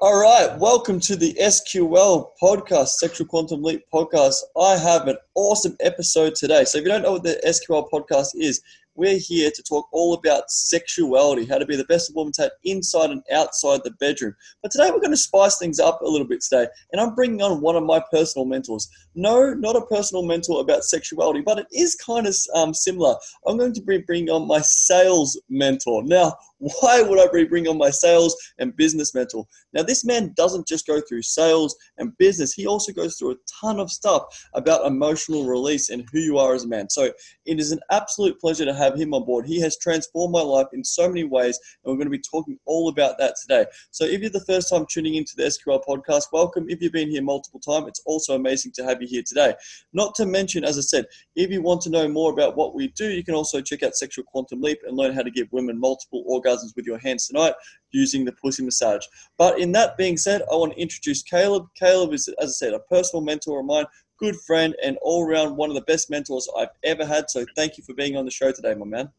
All right, welcome to the SQL podcast, Sexual Quantum Leap podcast. I have an awesome episode today. So, if you don't know what the SQL podcast is, we're here to talk all about sexuality, how to be the best woman have inside and outside the bedroom. But today we're going to spice things up a little bit today, and I'm bringing on one of my personal mentors. No, not a personal mentor about sexuality, but it is kind of um, similar. I'm going to bring, on my sales mentor. Now, why would I bring on my sales and business mentor? Now, this man doesn't just go through sales and business, he also goes through a ton of stuff about emotional release and who you are as a man. So, it is an absolute pleasure to have him on board. He has transformed my life in so many ways, and we're going to be talking all about that today. So, if you're the first time tuning into the SQL podcast, welcome. If you've been here multiple times, it's also amazing to have you here today. Not to mention, as I said, if you want to know more about what we do, you can also check out Sexual Quantum Leap and learn how to give women multiple orgasms with your hands tonight using the pussy massage. But in that being said, I want to introduce Caleb. Caleb is, as I said, a personal mentor of mine, good friend, and all around one of the best mentors I've ever had. So thank you for being on the show today, my man.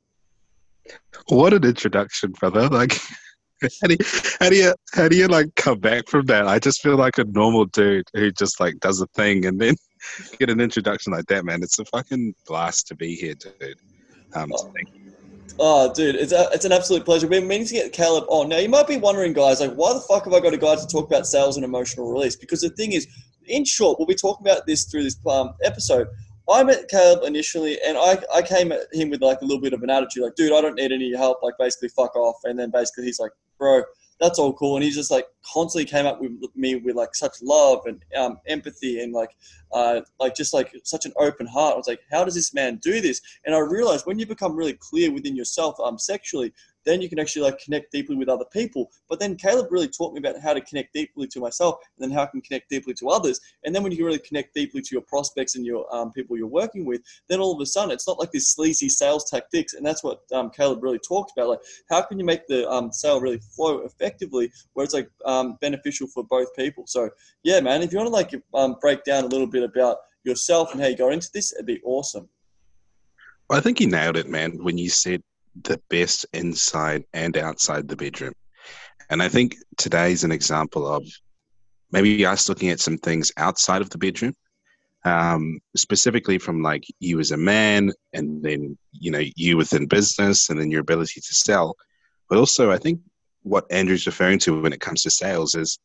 What an introduction, brother! Like, how do you, how do you like come back from that? I just feel like a normal dude who just like does a thing and then get an introduction like that, man. It's a fucking blast to be here, dude. Um, oh. Oh, dude, it's, a, it's an absolute pleasure. We're meaning to get Caleb on. Now, you might be wondering, guys, like, why the fuck have I got a guy to talk about sales and emotional release? Because the thing is, in short, we'll be talking about this through this um, episode. I met Caleb initially, and I, I came at him with like a little bit of an attitude, like, dude, I don't need any help. Like, basically, fuck off. And then basically, he's like, bro, that's all cool. And he just like constantly came up with me with like such love and um, empathy and like uh, like just like such an open heart. I was like, how does this man do this? And I realized when you become really clear within yourself um, sexually, then you can actually like connect deeply with other people. But then Caleb really taught me about how to connect deeply to myself and then how I can connect deeply to others. And then when you can really connect deeply to your prospects and your um, people you're working with, then all of a sudden it's not like this sleazy sales tactics. And that's what um, Caleb really talked about. Like, how can you make the um, sale really flow effectively where it's like um, beneficial for both people? So, yeah, man, if you want to like um, break down a little bit about yourself and how you got into this, it'd be awesome. I think you nailed it, man, when you said the best inside and outside the bedroom. And I think today's an example of maybe us looking at some things outside of the bedroom, um, specifically from like you as a man, and then you know you within business, and then your ability to sell. But also, I think what Andrew's referring to when it comes to sales is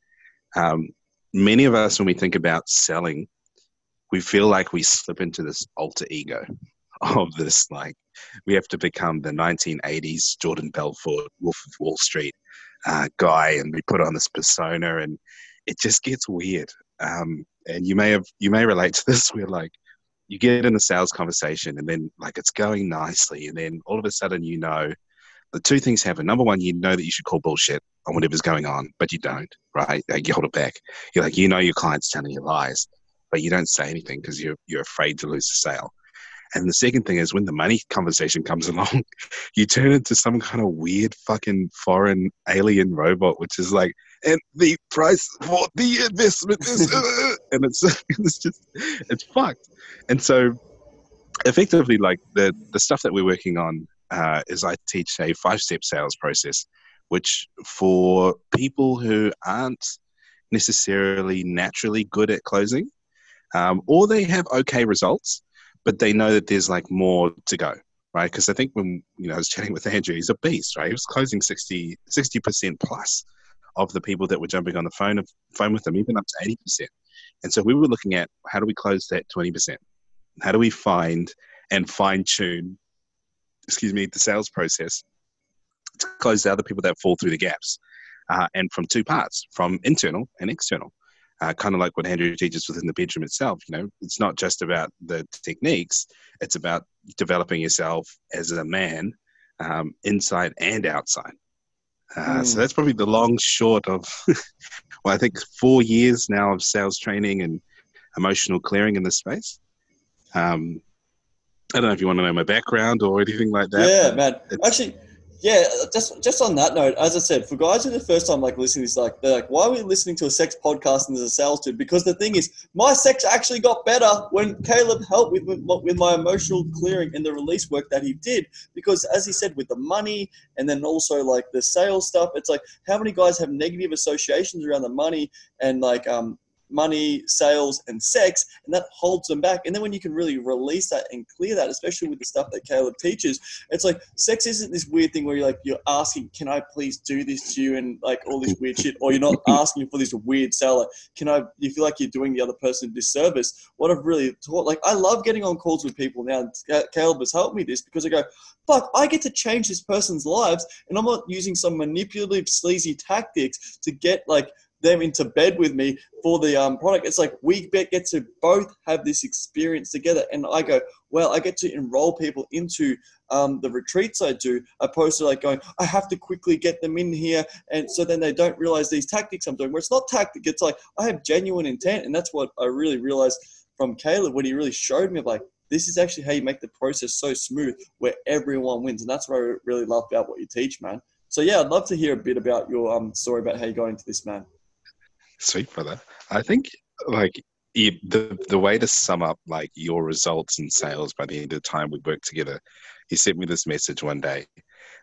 um, many of us, when we think about selling, we feel like we slip into this alter ego of this like we have to become the 1980s Jordan Belfort Wolf of Wall Street uh, guy, and we put on this persona, and it just gets weird. Um, and you may have you may relate to this. Where like you get in a sales conversation, and then like it's going nicely, and then all of a sudden you know the two things happen. Number one, you know that you should call bullshit on whatever's going on, but you don't, right? Like you hold it back. You're like, you know, your client's telling you lies, but you don't say anything because you're you're afraid to lose the sale. And the second thing is when the money conversation comes along, you turn into some kind of weird fucking foreign alien robot, which is like, and the price for the investment is, uh, and it's it's just it's fucked. And so, effectively, like the the stuff that we're working on uh, is I teach a five step sales process, which for people who aren't necessarily naturally good at closing, um, or they have okay results but they know that there's like more to go, right? Because I think when you know I was chatting with Andrew, he's a beast, right? He was closing 60 percent plus of the people that were jumping on the phone of, phone with them, even up to eighty percent. And so we were looking at how do we close that twenty percent? How do we find and fine tune, excuse me, the sales process to close the other people that fall through the gaps, uh, and from two parts, from internal and external uh, kind of like what Andrew teaches within the bedroom itself. You know, it's not just about the techniques; it's about developing yourself as a man, um, inside and outside. Uh, mm. So hmm. that's probably the long short of, well, I think four years now of sales training and emotional clearing in this space. Um, I don't know if you want to know my background or anything like that. Yeah, man. Actually, yeah, just just on that note, as I said, for guys who are the first time like listening this, like they're like, why are we listening to a sex podcast and there's a sales dude? Because the thing is, my sex actually got better when Caleb helped with with my emotional clearing and the release work that he did. Because as he said, with the money and then also like the sales stuff, it's like how many guys have negative associations around the money and like um money, sales, and sex, and that holds them back. And then when you can really release that and clear that, especially with the stuff that Caleb teaches, it's like sex isn't this weird thing where you're like you're asking, "Can I please do this to you?" and like all this weird shit, or you're not asking for this weird seller. Can I? You feel like you're doing the other person a disservice. What I've really taught, like I love getting on calls with people now. Caleb has helped me this because I go, "Fuck, I get to change this person's lives," and I'm not using some manipulative, sleazy tactics to get like them into bed with me for the um, product. It's like we get to both have this experience together. And I go, well, I get to enroll people into um, the retreats I do, opposed to like going, I have to quickly get them in here. And so then they don't realize these tactics I'm doing, where it's not tactic, it's like I have genuine intent. And that's what I really realized from Caleb when he really showed me like, this is actually how you make the process so smooth where everyone wins. And that's what I really love about what you teach, man. So yeah, I'd love to hear a bit about your um, story about how you got into this, man. Sweet brother. I think like the the way to sum up like your results in sales by the end of the time we worked together, he sent me this message one day,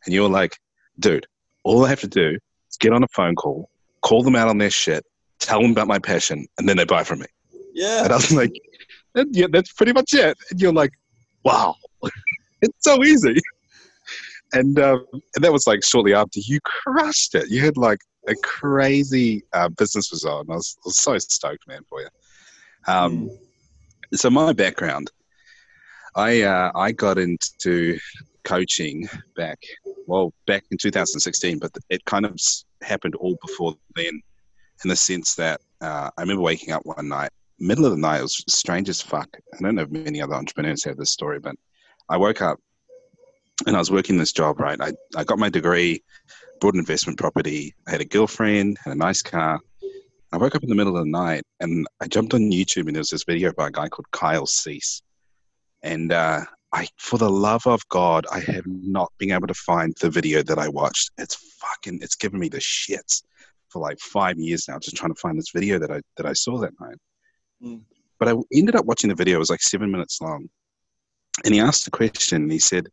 and you were like, "Dude, all I have to do is get on a phone call, call them out on their shit, tell them about my passion, and then they buy from me." Yeah. And I was like, "Yeah, that's pretty much it." And you're like, "Wow, it's so easy." And, um, and that was like shortly after you crushed it. You had like a crazy uh, business result. And I was, I was, so stoked, man, for you. Um, mm. So my background, I uh, I got into coaching back well back in 2016, but it kind of happened all before then, in the sense that uh, I remember waking up one night, middle of the night. It was strange as fuck. I don't know if many other entrepreneurs have this story, but I woke up and I was working this job. Right, I I got my degree bought an investment property. I had a girlfriend, had a nice car. I woke up in the middle of the night and I jumped on YouTube and there was this video by a guy called Kyle Cease. And uh, I, for the love of God, I have not been able to find the video that I watched. It's fucking, it's given me the shits for like five years now, just trying to find this video that I that I saw that night. Mm. But I ended up watching the video. It was like seven minutes long, and he asked a question. And he said,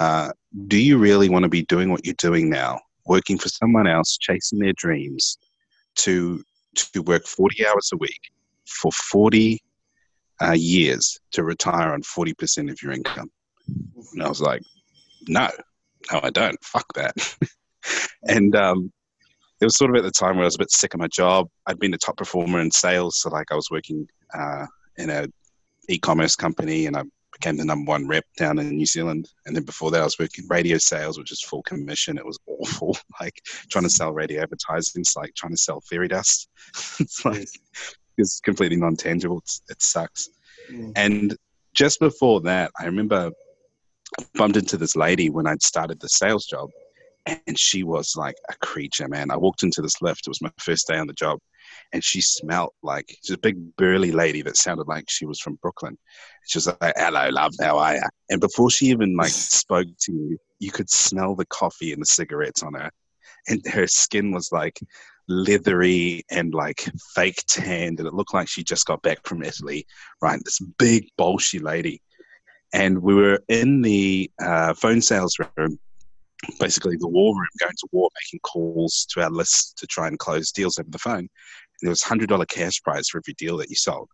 uh, "Do you really want to be doing what you're doing now, working for someone else, chasing their dreams, to to work 40 hours a week for 40 uh, years to retire on 40% of your income. And I was like, no, no, I don't. Fuck that. and um, it was sort of at the time where I was a bit sick of my job. I'd been a top performer in sales, so like I was working uh, in a e-commerce company, and I became the number one rep down in New Zealand. And then before that, I was working radio sales, which is full commission. It was awful. Like trying to sell radio advertising, it's like trying to sell fairy dust. it's like it's completely non tangible. It sucks. Mm. And just before that, I remember I bumped into this lady when I'd started the sales job, and she was like a creature, man. I walked into this lift. It was my first day on the job, and she smelled like she's a big burly lady that sounded like she was from Brooklyn. She was like, "Hello, love, how are you?" And before she even like spoke to you, you could smell the coffee and the cigarettes on her, and her skin was like leathery and like fake tanned, and it looked like she just got back from Italy. Right, this big bolshy lady, and we were in the uh, phone sales room basically the war room, going to war, making calls to our lists to try and close deals over the phone there was hundred dollar cash prize for every deal that you sold.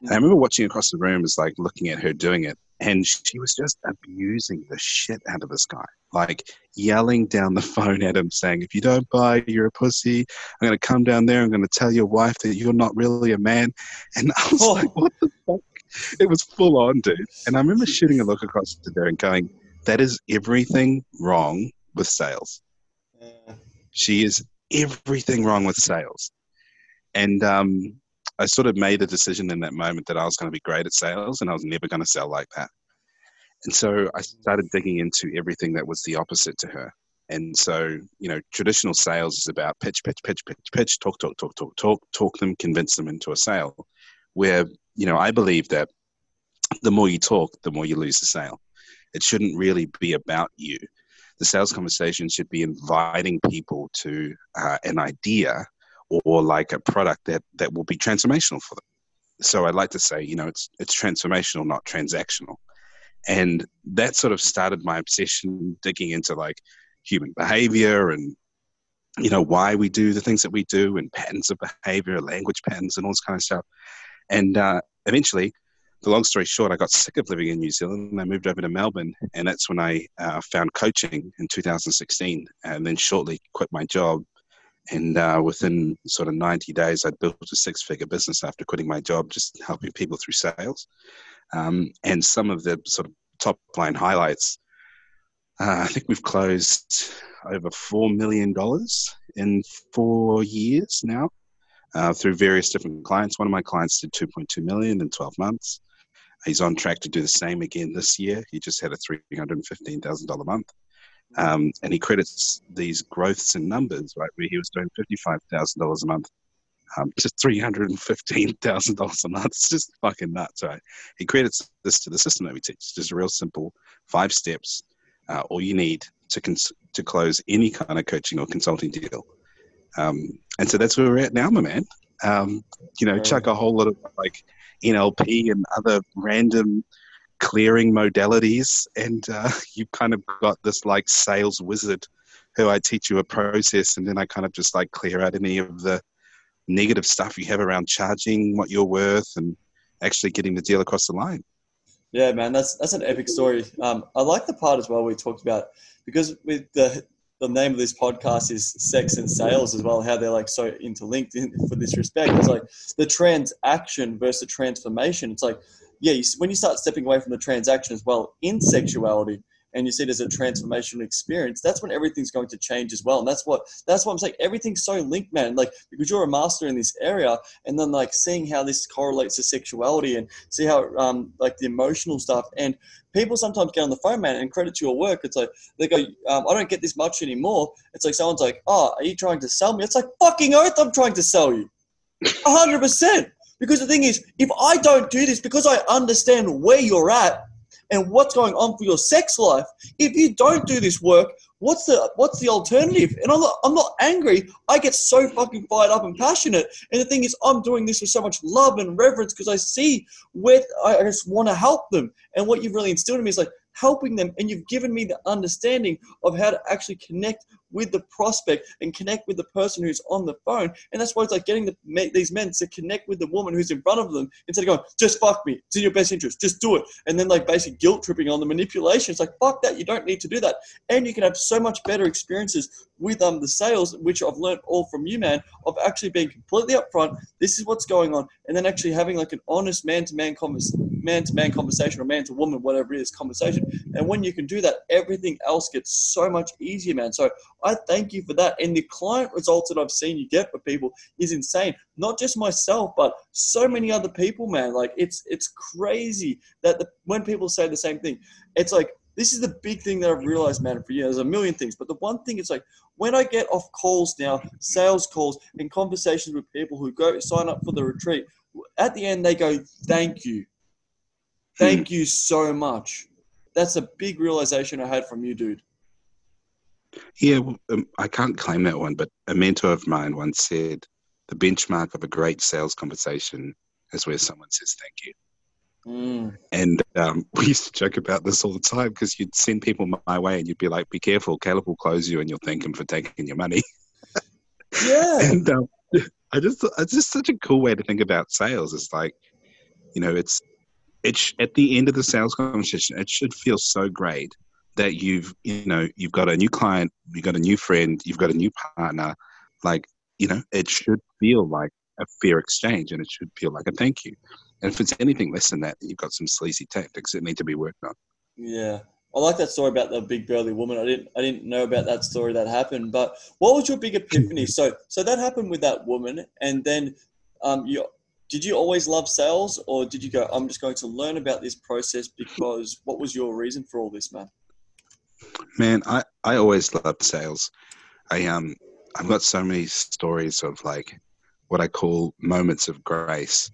And I remember watching across the room as like looking at her doing it, and she was just abusing the shit out of this guy, like yelling down the phone at him, saying, "If you don't buy, you're a pussy. I'm gonna come down there. I'm gonna tell your wife that you're not really a man." And I was oh. like, "What the fuck?" It was full on, dude. And I remember shooting a look across to her and going, "That is everything wrong with sales. She is everything wrong with sales." And um, I sort of made a decision in that moment that I was going to be great at sales and I was never going to sell like that. And so I started digging into everything that was the opposite to her. And so, you know, traditional sales is about pitch, pitch, pitch, pitch, pitch, talk, talk, talk, talk, talk, talk them, convince them into a sale. Where, you know, I believe that the more you talk, the more you lose the sale. It shouldn't really be about you. The sales conversation should be inviting people to uh, an idea or, or, like a product that that will be transformational for them. So I'd like to say, you know, it's it's transformational, not transactional, and that sort of started my obsession digging into like human behavior and you know why we do the things that we do and patterns of behavior language patterns and all this kind of stuff and uh, eventually the long story short i got sick of living in new zealand and i moved over to melbourne and that's when i uh, found coaching in 2016 and then shortly quit my job and uh, within sort of 90 days i'd built a six figure business after quitting my job just helping people through sales um, and some of the sort of top line highlights uh, I think we've closed over $4 million in four years now uh, through various different clients. One of my clients did 2.2 million in 12 months. He's on track to do the same again this year. He just had a $315,000 month. Um, and he credits these growths in numbers, right, where he was doing $55,000 a month um, to $315,000 a month. It's just fucking nuts, right? He credits this to the system that we teach, It's just real simple five steps uh, all you need to cons- to close any kind of coaching or consulting deal. Um, and so that's where we're at now, my man. Um, you know, chuck a whole lot of like NLP and other random clearing modalities, and uh, you've kind of got this like sales wizard who I teach you a process, and then I kind of just like clear out any of the negative stuff you have around charging what you're worth and actually getting the deal across the line. Yeah, man, that's that's an epic story. Um, I like the part as well we talked about because with the the name of this podcast is sex and sales as well. How they're like so interlinked in, for this respect. It's like the transaction versus the transformation. It's like yeah, you, when you start stepping away from the transaction as well in sexuality, and you see it as a transformational experience, that's when everything's going to change as well. And that's what that's what I'm saying. Everything's so linked, man. Like because you're a master in this area, and then like seeing how this correlates to sexuality and see how um like the emotional stuff and people sometimes get on the phone, man, and credit to your work. It's like they go, um, I don't get this much anymore. It's like someone's like, Oh, are you trying to sell me? It's like fucking oath, I'm trying to sell you. hundred percent. Because the thing is, if I don't do this, because I understand where you're at, and what's going on for your sex life. If you don't do this work, what's the what's the alternative? And I'm not I'm not angry. I get so fucking fired up and passionate. And the thing is, I'm doing this with so much love and reverence because I see where I just want to help them. And what you've really instilled in me is like helping them, and you've given me the understanding of how to actually connect with the prospect and connect with the person who's on the phone. And that's why it's like getting the, these men to connect with the woman who's in front of them instead of going, just fuck me. It's in your best interest. Just do it. And then like basically guilt tripping on the manipulation. It's like, fuck that. You don't need to do that. And you can have so much better experiences with um the sales, which I've learned all from you, man, of actually being completely upfront. This is what's going on. And then actually having like an honest man to man conversation man to man conversation or man to woman, whatever it is, conversation. And when you can do that, everything else gets so much easier, man. So I thank you for that. And the client results that I've seen you get for people is insane. Not just myself, but so many other people, man. Like it's it's crazy that the, when people say the same thing, it's like this is the big thing that I've realized, man, for you. There's a million things, but the one thing is like when I get off calls now, sales calls and conversations with people who go sign up for the retreat, at the end they go, "Thank you, thank you so much." That's a big realization I had from you, dude. Yeah, um, I can't claim that one, but a mentor of mine once said the benchmark of a great sales conversation is where someone says thank you. Mm. And um, we used to joke about this all the time because you'd send people my way and you'd be like, be careful, Caleb will close you and you'll thank him for taking your money. Yeah. and um, I just, it's just such a cool way to think about sales. It's like, you know, it's, it's at the end of the sales conversation, it should feel so great that you've you know you've got a new client you've got a new friend you've got a new partner like you know it should feel like a fair exchange and it should feel like a thank you and if it's anything less than that you've got some sleazy tactics that need to be worked on yeah I like that story about the big burly woman. I didn't I didn't know about that story that happened. But what was your big epiphany? So so that happened with that woman, and then um, you did you always love sales, or did you go? I'm just going to learn about this process because what was your reason for all this, man? Man, I, I always loved sales. I um I've got so many stories of like what I call moments of grace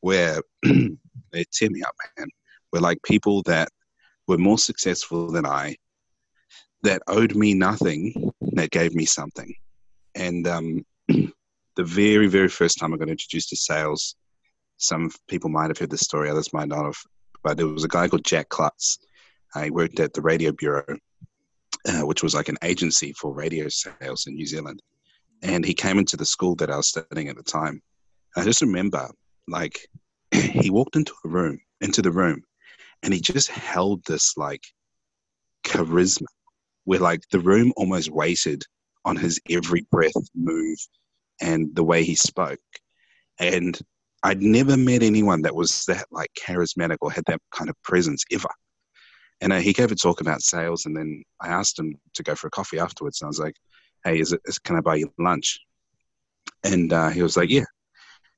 where they tear me up, man. Where like people that were more successful than I, that owed me nothing that gave me something. And um, the very, very first time I got introduced to sales, some people might have heard this story, others might not have, but there was a guy called Jack Klutz. He worked at the Radio Bureau, uh, which was like an agency for radio sales in New Zealand. And he came into the school that I was studying at the time. I just remember, like, he walked into a room, into the room, and he just held this like charisma where like the room almost waited on his every breath, move, and the way he spoke. And I'd never met anyone that was that like charismatic or had that kind of presence ever. And uh, he gave a talk about sales, and then I asked him to go for a coffee afterwards. And I was like, "Hey, is it? Is, can I buy you lunch?" And uh, he was like, "Yeah."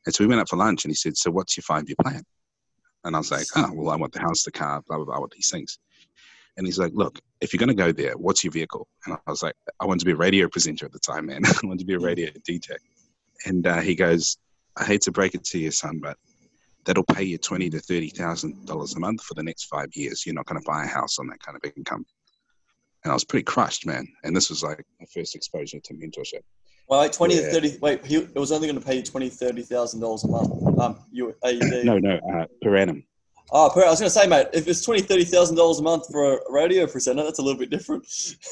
And so we went out for lunch, and he said, "So what's your five-year plan?" And I was like, "Oh, well, I want the house, the car, blah blah blah, what these things." And he's like, "Look, if you're going to go there, what's your vehicle?" And I was like, "I want to be a radio presenter at the time, man. I want to be a radio DJ." And uh, he goes, "I hate to break it to you, son, but that'll pay you twenty to thirty thousand dollars a month for the next five years. You're not going to buy a house on that kind of income." And I was pretty crushed, man. And this was like my first exposure to mentorship. Well, like twenty yeah. to thirty. Wait, he, it was only going to pay you twenty, thirty thousand dollars a month. Um, you AUD. No, no, uh, per annum. Oh, per, I was going to say, mate, if it's twenty, thirty thousand dollars a month for a radio presenter, that's a little bit different.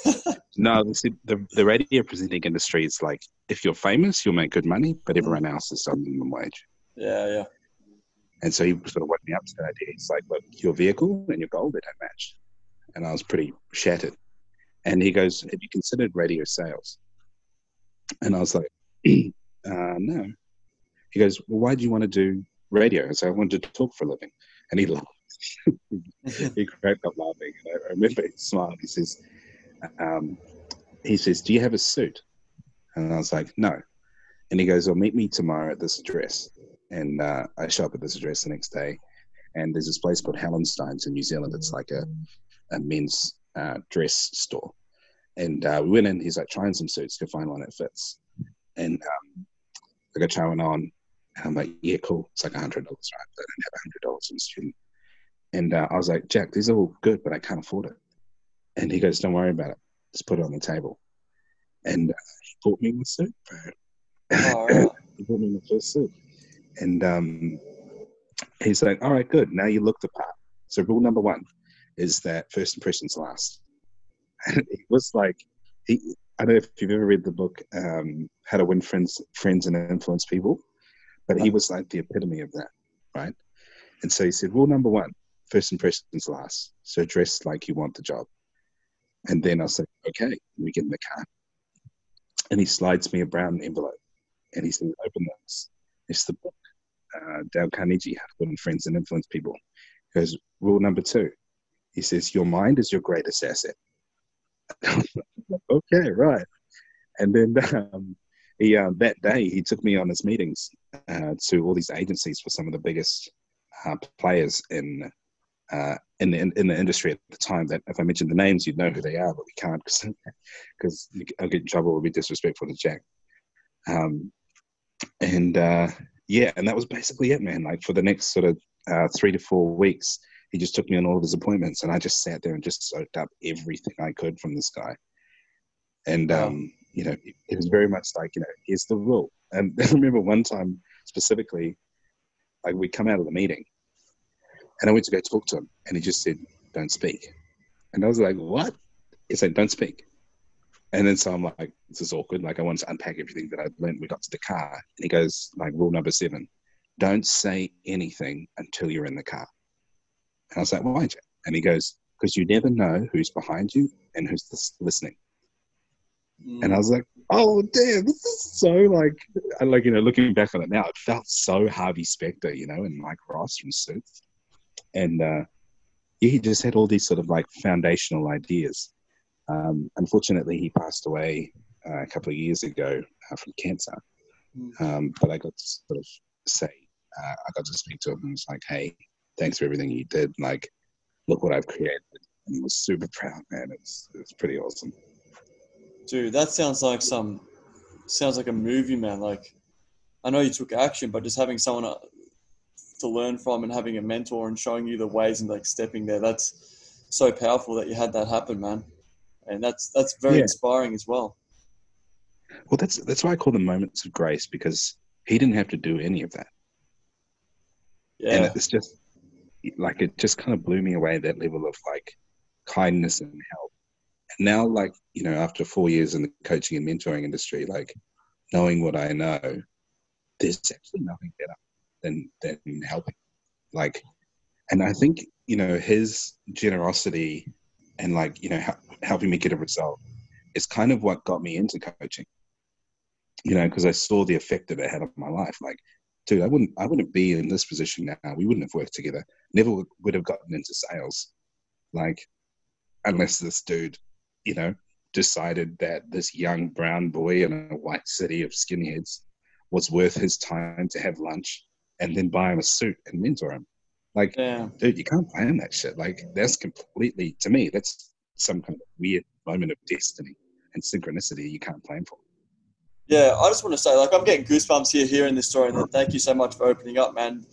no, the the radio presenting industry is like if you're famous, you'll make good money, but everyone else is on minimum wage. Yeah, yeah. And so he sort of woke me up to that idea. He's like, look, your vehicle and your goal, they don't match. And I was pretty shattered. And he goes, have you considered radio sales? And I was like, uh, no. He goes, well, why do you want to do radio? I said, I wanted to talk for a living. And he laughed. he cracked up laughing. And I remember he smiled. He says, um, he says, do you have a suit? And I was like, no. And he goes, well, meet me tomorrow at this address and uh, I show up at this address the next day, and there's this place called Hallensteins in New Zealand. It's like a, a men's uh, dress store, and uh, we went in. He's like trying some suits to find one that fits, and um, I got trying on, and I'm like, yeah, cool. It's like a hundred dollars, right? I don't have a hundred dollars. A student, and uh, I was like, Jack, these are all good, but I can't afford it. And he goes, don't worry about it. Just put it on the table. And uh, he bought me the suit. Oh, he bought me the first suit and um, he's like, all right, good. Now you look the part. So rule number one is that first impressions last. And he was like, he, I don't know if you've ever read the book, um, How to Win Friends, Friends and Influence People, but he was like the epitome of that, right? And so he said, rule number one, first impressions last. So dress like you want the job. And then I said, okay, we get in the car. And he slides me a brown envelope and he said, open this. It's the book Dale Carnegie, How to Win Friends and Influence People. Because rule number two, he says, Your mind is your greatest asset. okay, right. And then um, he, uh, that day, he took me on his meetings uh, to all these agencies for some of the biggest uh, players in uh, in the in the industry at the time. That if I mention the names, you'd know who they are, but we can't because because I'll get in trouble. It'll be disrespectful to Jack. Um, and uh, yeah, and that was basically it, man. Like for the next sort of uh, three to four weeks, he just took me on all of his appointments, and I just sat there and just soaked up everything I could from this guy. And um, you know, it was very much like, you know, here's the rule. And I remember one time specifically, like we come out of the meeting, and I went to go talk to him, and he just said, "Don't speak." And I was like, "What?" He said, "Don't speak." And then so I'm like, this is awkward. Like I wanted to unpack everything that I'd learned. We got to the car, and he goes like, rule number seven: don't say anything until you're in the car. And I was like, why? Jack? And he goes, because you never know who's behind you and who's listening. Mm. And I was like, oh damn, this is so like, like you know, looking back on it now, it felt so Harvey Specter, you know, and Mike Ross from Suits, and uh, yeah, he just had all these sort of like foundational ideas um, unfortunately, he passed away uh, a couple of years ago uh, from cancer. Hmm. Um, but I got to sort of say, uh, I got to speak to him and was like, hey, thanks for everything you did. Like, look what I've created. And he was super proud, man. It's, it's pretty awesome. Dude, that sounds like some, sounds like a movie, man. Like, I know you took action, but just having someone uh, to learn from and having a mentor and showing you the ways and like stepping there, that's so powerful that you had that happen, man. And that's that's very Yeah. inspiring as well. Well, that's that's why I call them moments of grace because he didn't have to do any of that, Yeah, and it's just like it just kind of blew me away that level of like kindness and help. And now, like you know, after four years in the coaching and mentoring industry, like knowing what I know, there's actually nothing better than than helping. Like, and I think you know his generosity and like you know hel- helping me get a result is kind of what got me into coaching. You know, because I saw the effect that it had on my life. Like, dude, I wouldn't I wouldn't be in this position now. We wouldn't have worked together. Never would- would have gotten into sales. Like, unless this dude, you know, decided that this young brown boy in a white city of skinheads was worth his time to have lunch and then buy him a suit and mentor him. Like, yeah, dude, you can't plan that shit. Like, that's completely, to me, that's some kind of weird moment of destiny and synchronicity you can't plan for. yeah. I just want to say, like, I'm getting goosebumps here hearing this story, and thank you so much for opening up, man.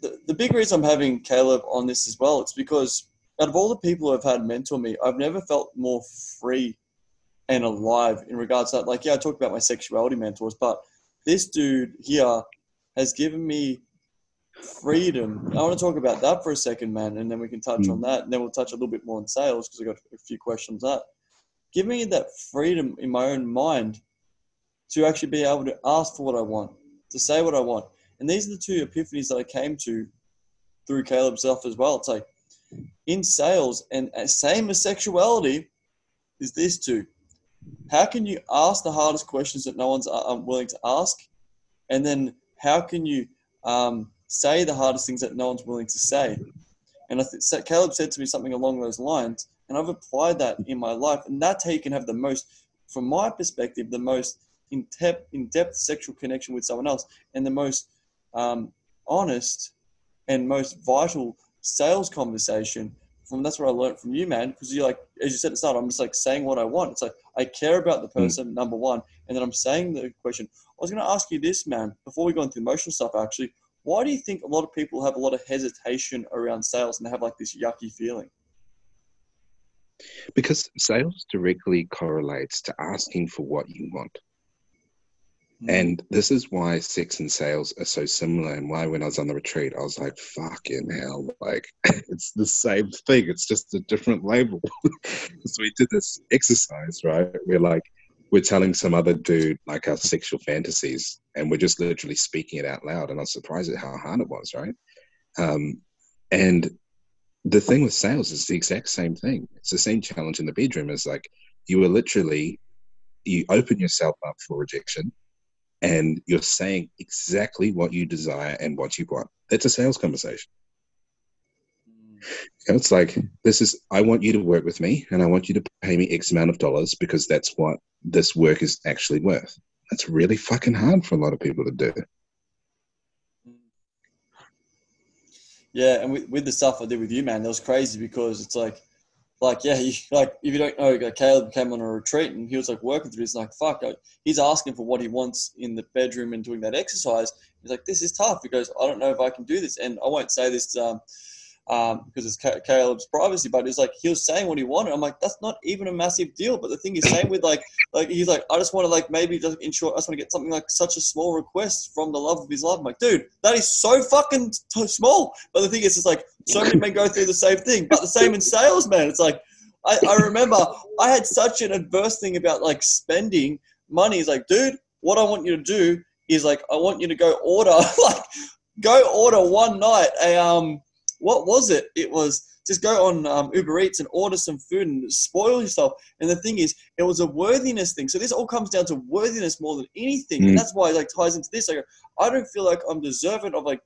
The, the big reason I'm having Caleb on this as well, it's because out of all the people who have had mentor me, I've never felt more free and alive in regards to that. Like, yeah, I talked about my sexuality mentors, but this dude here has given me freedom. I want to talk about that for a second, man, and then we can touch Mm. on that, and then we'll touch a little bit more on sales because I got a few questions on that. Give me that freedom in my own mind to actually be able to ask for what I want, to say what I want, and these are the two epiphanies that I came to through Caleb's stuff as well. It's like in sales, and same as sexuality, is this too. How can you ask the hardest questions that no one's uh, willing to ask, and then how can you um, say the hardest things that no one's willing to say? And I think Caleb said to me something along those lines, and I've applied that in my life, and that's how you can have the most, from my perspective, the most in depth, in depth sexual connection with someone else, and the most um, honest and most vital sales conversation. From that's what I learned from you, man. Because you're like, as you said at the start, I'm just like saying what I want. It's like I care about the person, number one, and then I'm saying the question. I was going to ask you this, man, before we go into emotional stuff. Actually, why do you think a lot of people have a lot of hesitation around sales and they have like this yucky feeling? Because sales directly correlates to asking for what you want. Hmm. And this is why sex and sales are so similar, and why when I was on the retreat, I was like, fucking hell, like it's the same thing, it's just a different label. so we did this exercise, right? We're like, we're telling some other dude like our sexual fantasies, and we're just literally speaking it out loud. And I was surprised at how hard it was, right? Um, and the thing with sales is the exact same thing. It's the same challenge in the bedroom. Is like you are literally you open yourself up for rejection and you're saying exactly what you desire and what you want. That's a sales conversation. It's like this is I want you to work with me and I want you to pay me X amount of dollars because that's what this work is actually worth. That's really fucking hard for a lot of people to do. Yeah, and with, with the stuff I did with you, man, that was crazy because it's like, like yeah, you, like if you don't know, like Caleb came on a retreat and he was like working through this, like fuck, like, he's asking for what he wants in the bedroom and doing that exercise. He's like, this is tough. He goes, I don't know if I can do this, and I won't say this um, um, because it's Ca- Caleb's privacy, but he's like he was saying what he wanted. I'm like, that's not even a massive deal. But the thing he's saying with like, like he's like, I just want to like maybe just ensure I just want to get something like such a small request from the love of his life. I'm like, dude, that is so fucking t- small. But the thing is, it's like so many men go through the same thing. But the same in sales, man. It's like I, I remember I had such an adverse thing about like spending money. It's like, dude, what I want you to do is like I want you to go order like go order one night a um what was it? It was just go on um, Uber Eats and order some food and spoil yourself. And the thing is, it was a worthiness thing. So this all comes down to worthiness more than anything, Mm. and that's why it like ties into this. Like, I don't feel like I'm deserving of like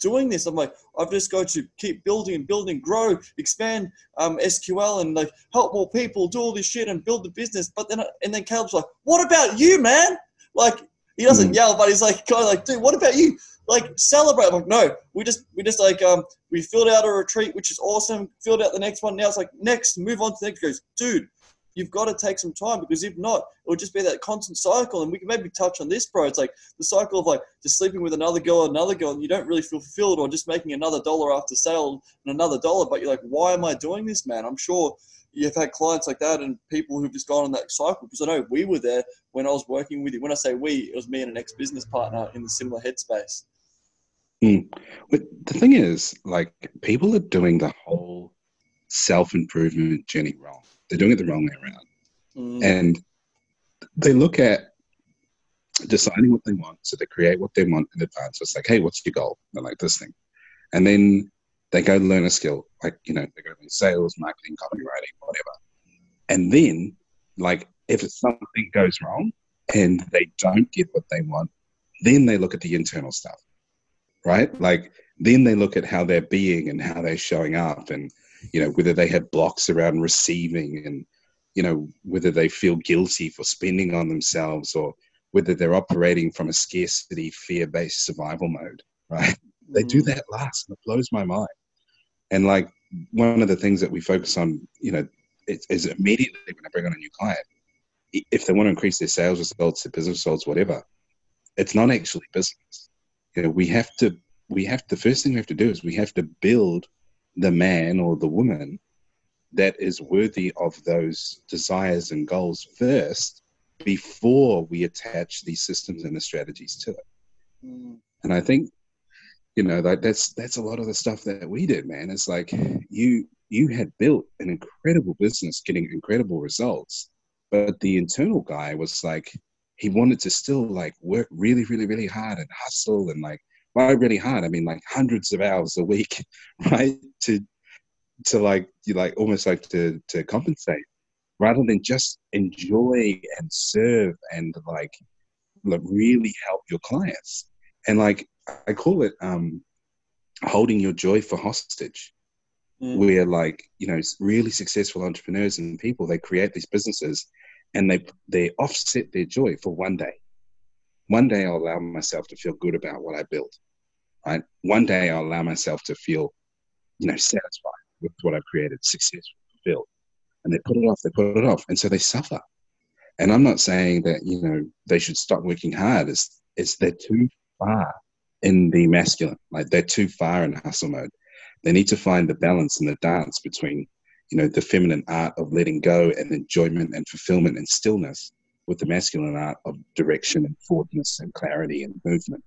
doing this. I'm like, I've just got to keep building and building, grow, expand um, SQL, and like help more people, do all this shit, and build the business. But then, and then Caleb's like, "What about you, man?" Like he doesn't Mm. yell, but he's like, kind of like, "Dude, what about you?" Like celebrate. Like, no, we just we just like um we filled out a retreat, which is awesome. Filled out the next one. Now it's like next, move on to the next. He goes, dude, you've got to take some time because if not, it will just be that constant cycle. And we can maybe touch on this, bro. It's like the cycle of like just sleeping with another girl, another girl, and you don't really feel fulfilled, or just making another dollar after sale and another dollar. But you're like, why am I doing this, man? I'm sure you've had clients like that and people who've just gone on that cycle because I know we were there when I was working with you. When I say we, it was me and an ex business partner in the similar headspace. Mm. But the thing is, like, people are doing the whole self improvement journey wrong. They're doing it the wrong way around. Mm. And they look at deciding what they want. So they create what they want in advance. So it's like, hey, what's your goal? They're like, this thing. And then they go learn a skill, like, you know, they go learn sales, marketing, copywriting, whatever. And then, like, if something goes wrong and they don't get what they want, then they look at the internal stuff, right? Like, then they look at how they're being and how they're showing up and, you know, whether they have blocks around receiving and, you know, whether they feel guilty for spending on themselves or whether they're operating from a scarcity, fear based survival mode, right? They do mm. that last, and it blows my mind. And like one of the things that we focus on, you know, is, is immediately when I bring on a new client, if they want to increase their sales results, their business results, whatever, it's not actually business. You know, we have to, we have the first thing we have to do is we have to build the man or the woman that is worthy of those desires and goals first before we attach these systems and the strategies to it. Mm. And I think you know that that's that's a lot of the stuff that we did man it's like you you had built an incredible business getting incredible results but the internal guy was like he wanted to still like work really really really hard and hustle and like why really hard i mean like hundreds of hours a week right to to like you like almost like to to compensate rather than just enjoy and serve and like like really help your clients and like I call it um, holding your joy for hostage. Mm. Where like you know really successful entrepreneurs and people they create these businesses and they they offset their joy for one day. One day I'll allow myself to feel good about what I built. Right. One day I'll allow myself to feel, you know, satisfied with what I've created, successful, fulfilled. And they put it off, they put it off. And so they suffer. And I'm not saying that, you know, they should stop working hard. It's it's they're too far in the masculine. Like they're too far in hustle mode. They need to find the balance and the dance between, you know, the feminine art of letting go and enjoyment and fulfillment and stillness with the masculine art of direction and forwardness and clarity and movement.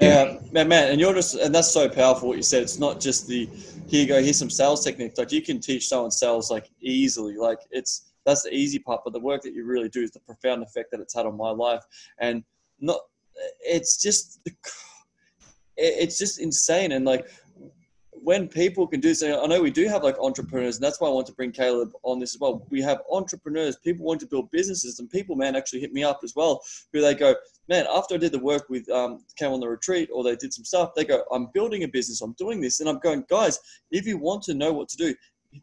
Yeah, um, man, man, and you're just, and that's so powerful what you said. It's not just the, here you go, here's some sales techniques. Like you can teach someone sales like easily. Like it's, that's the easy part, but the work that you really do is the profound effect that it's had on my life. And not it's just it's just insane and like when people can do so i know we do have like entrepreneurs and that's why i want to bring caleb on this as well. We have entrepreneurs people want to build businesses and people man actually hit me up as well who they go man after i did the work with um, came on the retreat or they did some stuff they go i'm building a business i'm doing this and i'm going guys if you want to know what to do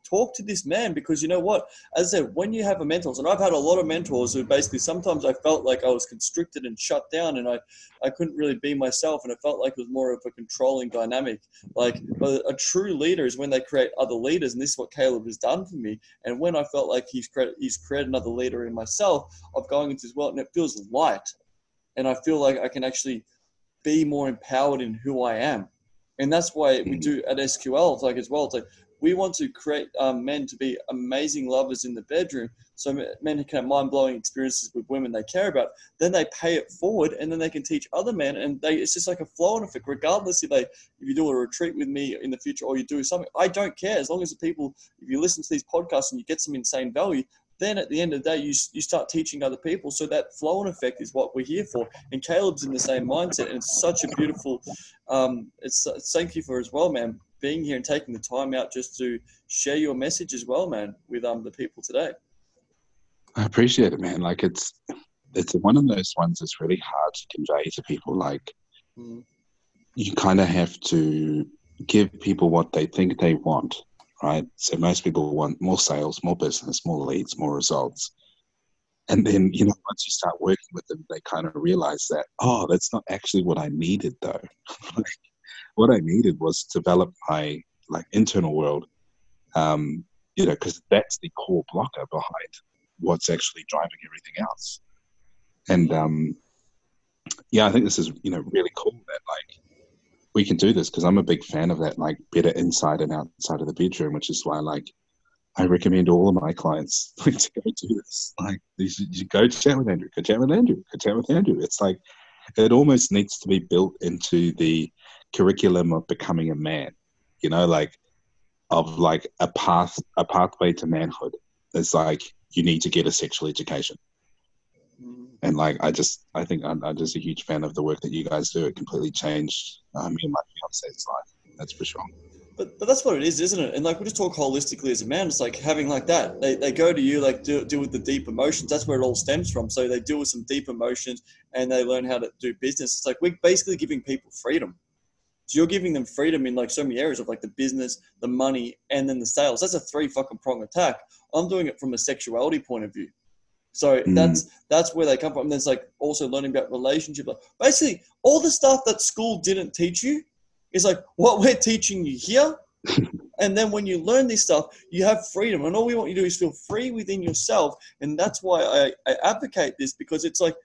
talk to this man because you know what as i said when you have a mentor, and i've had a lot of mentors who basically sometimes i felt like i was constricted and shut down and i i couldn't really be myself and it felt like it was more of a controlling dynamic like a, a true leader is when they create other leaders and this is what caleb has done for me and when i felt like he's created he's created another leader in myself of going into his world and it feels light and i feel like i can actually be more empowered in who i am and that's why we mm. do at SQL. It's like as well. It's like we want to create um, men to be amazing lovers in the bedroom so men can have mind-blowing experiences with women they care about then they pay it forward and then they can teach other men and they it's just like a flow and effect regardless if they if you do a retreat with me in the future or you do something i don't care as long as the people if you listen to these podcasts and you get some insane value then at the end of the day, you, you start teaching other people. So that flow and effect is what we're here for. And Caleb's in the same mindset. And it's such a beautiful, um, it's thank you for as well, man being here and taking the time out just to share your message as well, man, with um the people today. I appreciate it, man. Like it's it's one of those ones that's really hard to convey to people. Like mm. you kind of have to give people what they think they want, right? So most people want more sales, more business, more leads, more results. And then, you know, once you start working with them, they kind of realize that, oh, that's not actually what I needed though. what I needed was to develop my like internal world, um, you know, because that's the core blocker behind what's actually driving everything else. And um, yeah, I think this is you know really cool that like we can do this because I'm a big fan of that like better inside and outside of the bedroom, which is why like I recommend all of my clients like, to go do this. Like you should, go chat with Andrew, go chat with Andrew, go chat with Andrew. It's like it almost needs to be built into the curriculum of becoming a man. You know, like of like a path a pathway to manhood. It's like you need to get a sexual education. Mm. And like I just I think I'm, I'm, just a huge fan of the work that you guys do. It completely changed uh, me and my fiance's life. That's for sure. But, but that's what it is, isn't it? And like we just talk holistically as a man. It's like having like that. They, they go to you like deal, deal with the deep emotions. That's where it all stems from. So they deal with some deep emotions and they learn how to do business. It's like we're basically giving people freedom. So you're giving them freedom in like so many areas of like the business, the money, and then the sales. That's a three fucking prong attack. I'm doing it from a sexuality point of view. So mm. that's that's where they come from. there's like also learning about relationship. Like basically, all the stuff that school didn't teach you is like what we're teaching you here. and then when you learn this stuff, you have freedom. And all we want you to do is feel free within yourself. And that's why I, I advocate this because it's like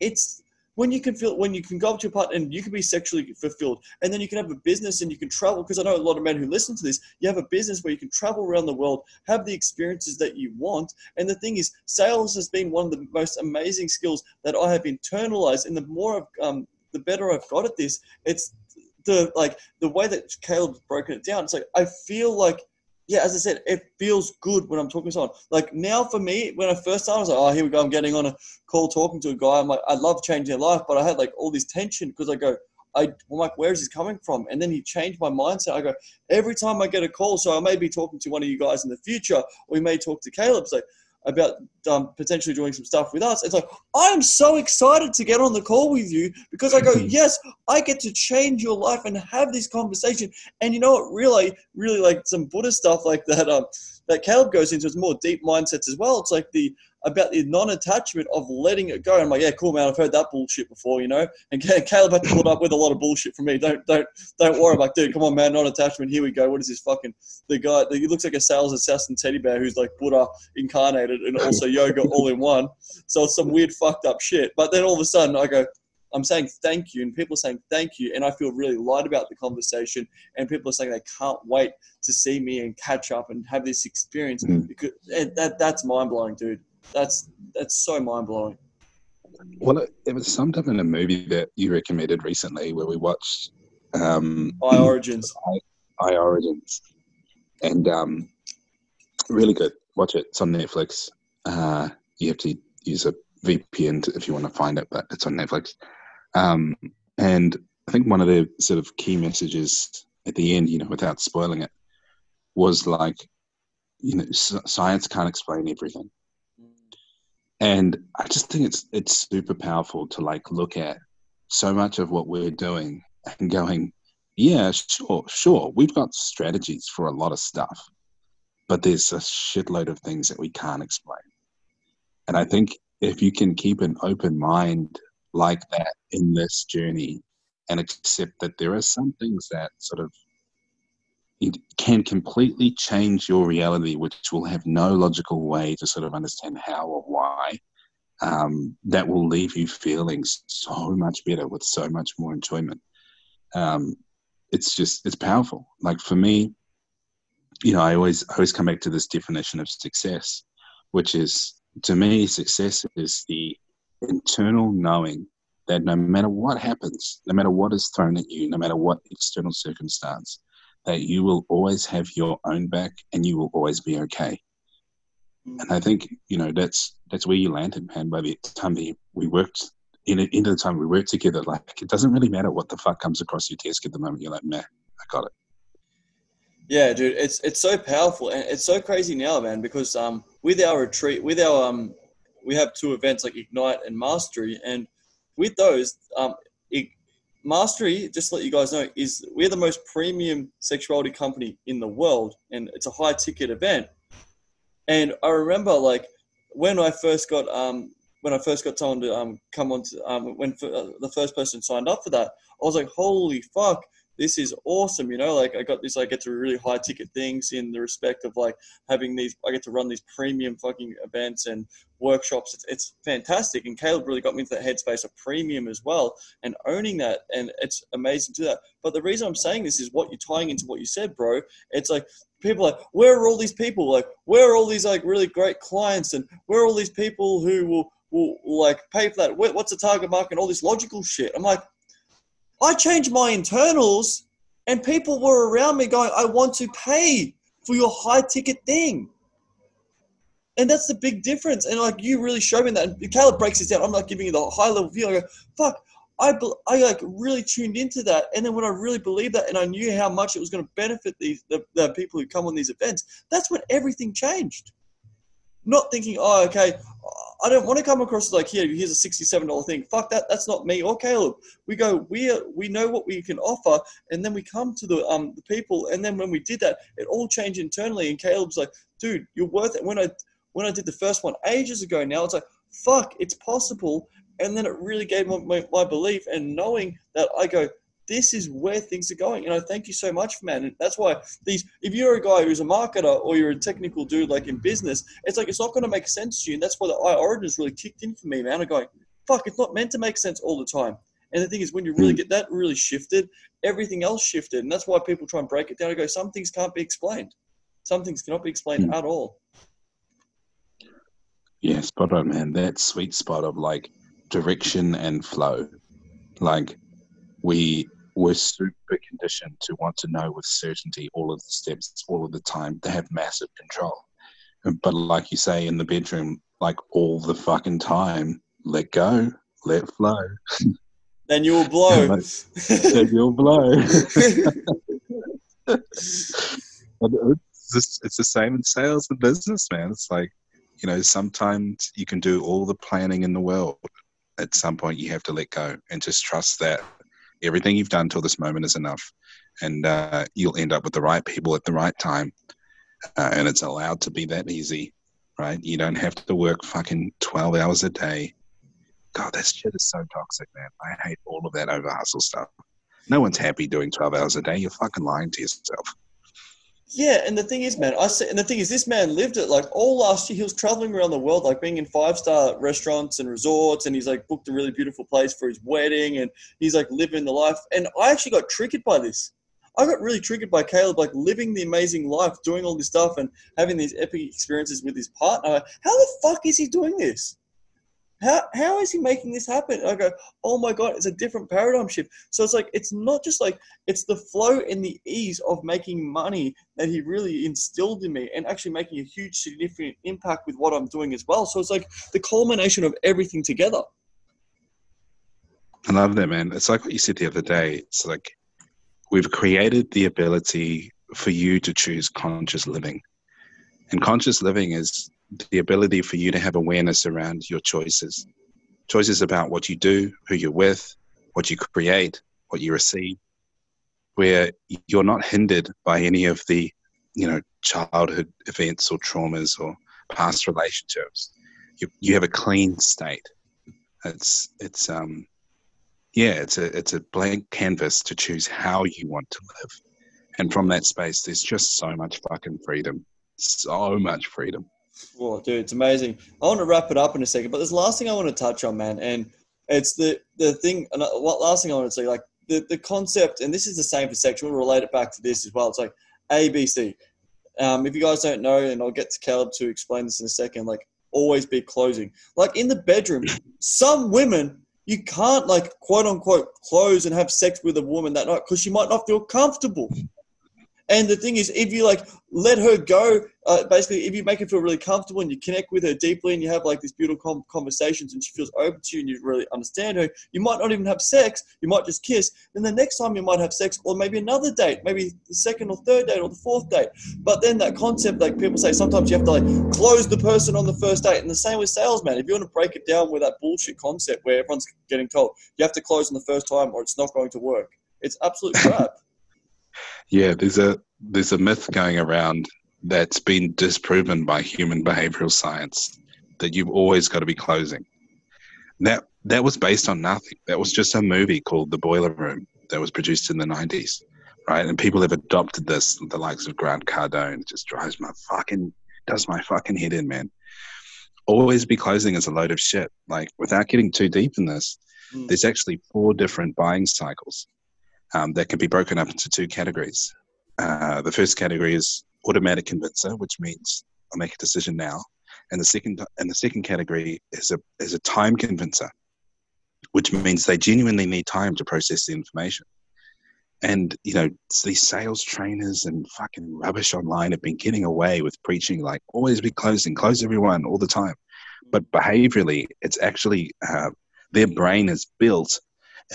it's when you can feel when you can go up to your partner and you can be sexually fulfilled and then you can have a business and you can travel because i know a lot of men who listen to this you have a business where you can travel around the world have the experiences that you want and the thing is sales has been one of the most amazing skills that i have internalized and the more i've um, the better i've got at this it's the like the way that caleb's broken it down it's like i feel like yeah, as I said, it feels good when I'm talking to someone. Like now for me, when I first started, I was like, oh, here we go. I'm getting on a call talking to a guy. I'm like, I love changing their life, but I had like all this tension because I go, I, I'm like, where is this coming from? And then he changed my mindset. I go, every time I get a call, so I may be talking to one of you guys in the future, or we may talk to Caleb. It's like, about um, potentially doing some stuff with us. It's like, I'm so excited to get on the call with you because I go, yes, I get to change your life and have this conversation. And you know what, really, really like some Buddhist stuff like that, um, that Caleb goes into is more deep mindsets as well. It's like the about the non-attachment of letting it go. I'm like, yeah, cool, man. I've heard that bullshit before, you know. And Caleb had to put up with a lot of bullshit from me. Don't don't don't worry. I'm like, dude, come on, man. Non-attachment. Here we go. What is this fucking the guy? He looks like a sales assassin teddy bear who's like Buddha incarnated and also yoga all in one. So it's some weird fucked up shit. But then all of a sudden, I go. I'm saying thank you, and people are saying thank you, and I feel really light about the conversation. And people are saying they can't wait to see me and catch up and have this experience mm. because that that's mind blowing, dude that's that's so mind blowing. Well, it, it, was summed up in a movie that you recommended recently, where we watched um, I Origins. I, I Origins, and um, really good. Watch it. It's on Netflix. Uh, you have to use a VPN to, if you want to find it, but it's on Netflix. Um, and I think one of the sort of key messages at the end, you know, without spoiling it, was like, you know, science can't explain everything and I just think it's it's super powerful to like look at so much of what we're doing and going, yeah, sure, sure, we've got strategies for a lot of stuff, but there's a shitload of things that we can't explain. And I think if you can keep an open mind like that in this journey and accept that there are some things that sort of it can completely change your reality, which will have no logical way to sort of understand how or why. Um, that will leave you feeling so much better with so much more enjoyment. Um, it's just it's powerful. Like for me, you know, I always I always come back to this definition of success, which is to me, success is the internal knowing that no matter what happens, no matter what is thrown at you, no matter what external circumstance, that you will always have your own back and you will always be okay. And I think you know that's that's where you landed, man. By the time we, we worked in into the time we worked together, like it doesn't really matter what the fuck comes across your desk at the moment. You're like, man, I got it. Yeah, dude, it's it's so powerful and it's so crazy now, man. Because um, with our retreat, with our um, we have two events like Ignite and Mastery, and with those, um, Mastery, just to let you guys know, is we're the most premium sexuality company in the world, and it's a high ticket event. And I remember, like, when I first got um, when I first got someone to um, come on to um, when uh, the first person signed up for that, I was like, holy fuck, this is awesome. You know, like I got this, I get to really high ticket things in the respect of like having these, I get to run these premium fucking events and workshops. It's, it's fantastic. And Caleb really got me into that headspace of premium as well and owning that. And it's amazing to that. But the reason I'm saying this is what you're tying into what you said, bro. It's like people like, where are all these people? Like, where are all these like really great clients? And where are all these people who will, will, like pay for that? What's the target market and all this logical shit? I'm like, I changed my internals and people were around me going, I want to pay for your high ticket thing. And that's the big difference. And like you really showed me that. And Caleb breaks it down. I'm not giving you the high level view. I go, fuck, I, I like really tuned into that. And then when I really believed that and I knew how much it was going to benefit these the, the people who come on these events, that's when everything changed. Not thinking, oh, okay, I don't want to come across like here. Here's a sixty-seven dollar thing. Fuck that. That's not me or Caleb. We go. We we know what we can offer, and then we come to the um the people, and then when we did that, it all changed internally. And Caleb's like, dude, you're worth it. When I when I did the first one ages ago, now it's like, fuck, it's possible. And then it really gave my, my, my belief and knowing that I go, this is where things are going. You know, thank you so much, man. And that's why these, if you're a guy who's a marketer or you're a technical dude like in business, it's like it's not going to make sense to you. And that's why the I origins really kicked in for me, man. I'm going, fuck, it's not meant to make sense all the time. And the thing is, when you really hmm. get that really shifted, everything else shifted. And that's why people try and break it down and go, some things can't be explained. Some things cannot be explained mm. at all. Yeah, spot on, man. That sweet spot of like direction and flow. Like we we're super conditioned to want to know with certainty all of the steps all of the time. They have massive control. But like you say in the bedroom, like all the fucking time, let go, let flow. Then you'll blow. then you'll blow. it's, it's the same in sales and business, man. It's like, you know, sometimes you can do all the planning in the world. At some point, you have to let go and just trust that everything you've done till this moment is enough, and uh, you'll end up with the right people at the right time. Uh, and it's allowed to be that easy, right? You don't have to work fucking twelve hours a day. God, that shit is so toxic, man. I hate all of that over hustle stuff. No one's happy doing twelve hours a day. You're fucking lying to yourself. Yeah, and the thing is, man, I say, and the thing is, this man lived it. Like all last year, he was traveling around the world, like being in five star restaurants and resorts, and he's like booked a really beautiful place for his wedding, and he's like living the life. And I actually got triggered by this. I got really triggered by Caleb, like living the amazing life, doing all this stuff, and having these epic experiences with his partner. How the fuck is he doing this? How, how is he making this happen? I go, oh my God, it's a different paradigm shift. So it's like, it's not just like, it's the flow and the ease of making money that he really instilled in me and actually making a huge, significant impact with what I'm doing as well. So it's like the culmination of everything together. I love that, man. It's like what you said the other day. It's like we've created the ability for you to choose conscious living. And conscious living is the ability for you to have awareness around your choices. Choices about what you do, who you're with, what you create, what you receive, where you're not hindered by any of the, you know, childhood events or traumas or past relationships. You, you have a clean state. It's it's um yeah, it's a it's a blank canvas to choose how you want to live. And from that space there's just so much fucking freedom. So much freedom. Well, dude, it's amazing. I want to wrap it up in a second, but there's the last thing I want to touch on, man, and it's the the thing. Uh, what last thing I want to say, like the the concept, and this is the same for sexual. Relate it back to this as well. It's like ABC. Um, if you guys don't know, and I'll get to Caleb to explain this in a second, like always be closing. Like in the bedroom, some women you can't like quote unquote close and have sex with a woman that night because she might not feel comfortable. And the thing is, if you like let her go, uh, basically, if you make her feel really comfortable and you connect with her deeply and you have like these beautiful conversations and she feels open to you and you really understand her, you might not even have sex. You might just kiss. Then the next time you might have sex, or maybe another date, maybe the second or third date or the fourth date. But then that concept, like people say, sometimes you have to like close the person on the first date. And the same with salesman. If you want to break it down with that bullshit concept where everyone's getting told you have to close on the first time or it's not going to work, it's absolute crap. Yeah, there's a there's a myth going around that's been disproven by human behavioral science that you've always got to be closing. That that was based on nothing. That was just a movie called The Boiler Room that was produced in the 90s, right? And people have adopted this, the likes of Grant Cardone. It just drives my fucking, does my fucking head in, man. Always be closing is a load of shit. Like, without getting too deep in this, mm. there's actually four different buying cycles um, that can be broken up into two categories. Uh, the first category is automatic convincer, which means I'll make a decision now. And the second and the second category is a is a time convincer, which means they genuinely need time to process the information. And you know, these sales trainers and fucking rubbish online have been getting away with preaching like always be closing, close everyone all the time. But behaviorally, it's actually uh, their brain is built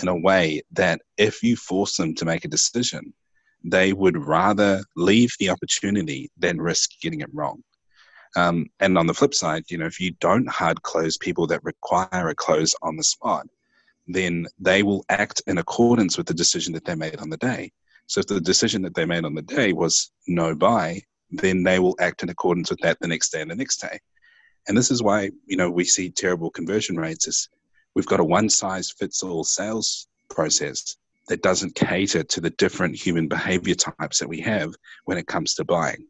in a way that if you force them to make a decision, they would rather leave the opportunity than risk getting it wrong. Um, and on the flip side, you know, if you don't hard close people that require a close on the spot, then they will act in accordance with the decision that they made on the day. So if the decision that they made on the day was no buy, then they will act in accordance with that the next day and the next day. And this is why, you know, we see terrible conversion rates is we've got a one size fits all sales process that doesn't cater to the different human behavior types that we have when it comes to buying.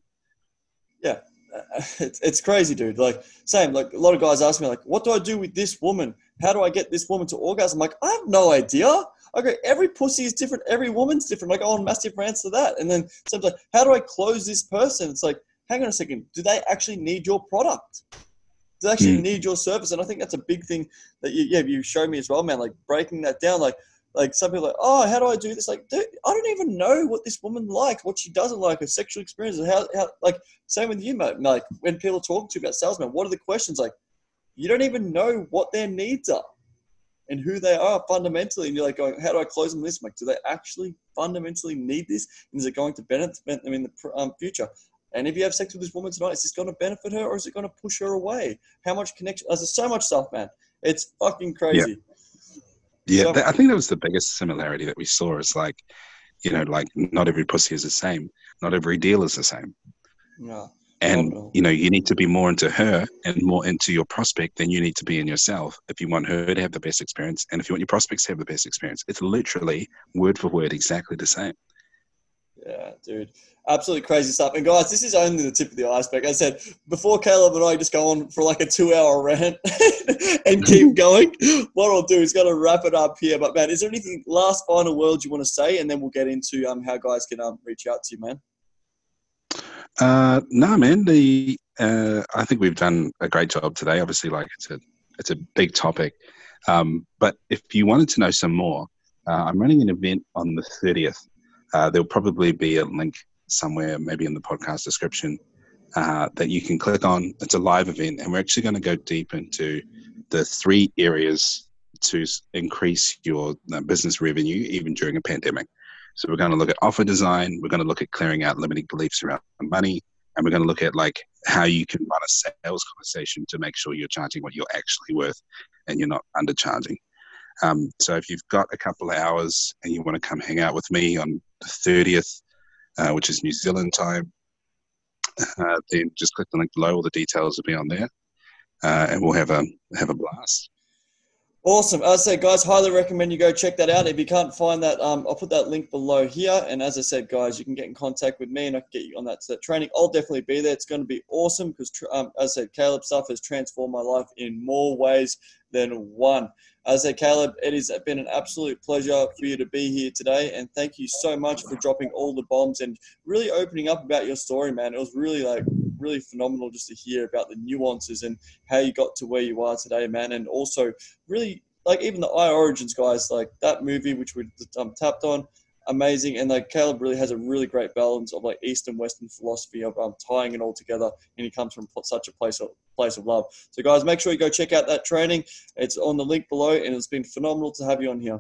Yeah, it's, it's crazy, dude. Like, same, like a lot of guys ask me, like, what do I do with this woman? How do I get this woman to orgasm? I'm like, I have no idea. Okay, every pussy is different. Every woman's different. Like, oh, I on massive rants to that. And then sometimes, like, how do I close this person? It's like, hang on a second. Do they actually need your product? They actually mm. need your service? And I think that's a big thing that you, yeah, you show me as well, man. Like breaking that down. Like, like some people are like, oh, how do I do this? Like, dude, I don't even know what this woman likes, what she doesn't like, her sexual experiences. How, how, like, same with you, mate. Like, when people talk to you about salesmen, what are the questions? Like, you don't even know what their needs are and who they are fundamentally. And you're like, going, how do I close them this? I'm like, do they actually fundamentally need this? And is it going to benefit them in the um, future? And if you have sex with this woman tonight, is this going to benefit her or is it going to push her away? How much connection? There's so much stuff, man. It's fucking crazy. Yeah. Yeah, so, I think that was the biggest similarity that we saw. Is like, you know, like not every pussy is the same. Not every deal is the same. Yeah. And you know, you need to be more into her and more into your prospect than you need to be in yourself if you want her to have the best experience and if you want your prospects to have the best experience. It's literally word for word exactly the same. Yeah, dude. Absolutely crazy stuff. And guys, this is only the tip of the iceberg. As I said, before Caleb and I just go on for like a two hour rant and keep going, what I'll do is going to wrap it up here. But man, is there anything last final words you want to say? And then we'll get into um, how guys can um, reach out to you, man. Uh, no, man. The uh, I think we've done a great job today. Obviously, like it's a it's a big topic. Um, but if you wanted to know some more, uh, I'm running an event on the 30th uh, there'll probably be a link somewhere, maybe in the podcast description, uh, that you can click on. It's a live event, and we're actually going to go deep into the three areas to increase your uh, business revenue even during a pandemic. So we're going to look at offer design. We're going to look at clearing out limiting beliefs around money, and we're going to look at like how you can run a sales conversation to make sure you're charging what you're actually worth, and you're not undercharging. Um, so if you've got a couple of hours and you want to come hang out with me on the 30th, uh, which is New Zealand time, uh, then just click the link below. All the details will be on there, uh, and we'll have a have a blast. Awesome. As I said, guys, highly recommend you go check that out. If you can't find that, um, I'll put that link below here. And as I said, guys, you can get in contact with me and I can get you on that, that training. I'll definitely be there. It's going to be awesome because, um, as I said, Caleb stuff has transformed my life in more ways than one. I said, Caleb, it has been an absolute pleasure for you to be here today. And thank you so much for dropping all the bombs and really opening up about your story, man. It was really like, really phenomenal just to hear about the nuances and how you got to where you are today, man. And also, really, like, even the I Origins guys, like that movie, which we um, tapped on, amazing. And like Caleb really has a really great balance of like East and Western philosophy of um, tying it all together. And he comes from such a place of place of love. So guys, make sure you go check out that training. It's on the link below, and it's been phenomenal to have you on here.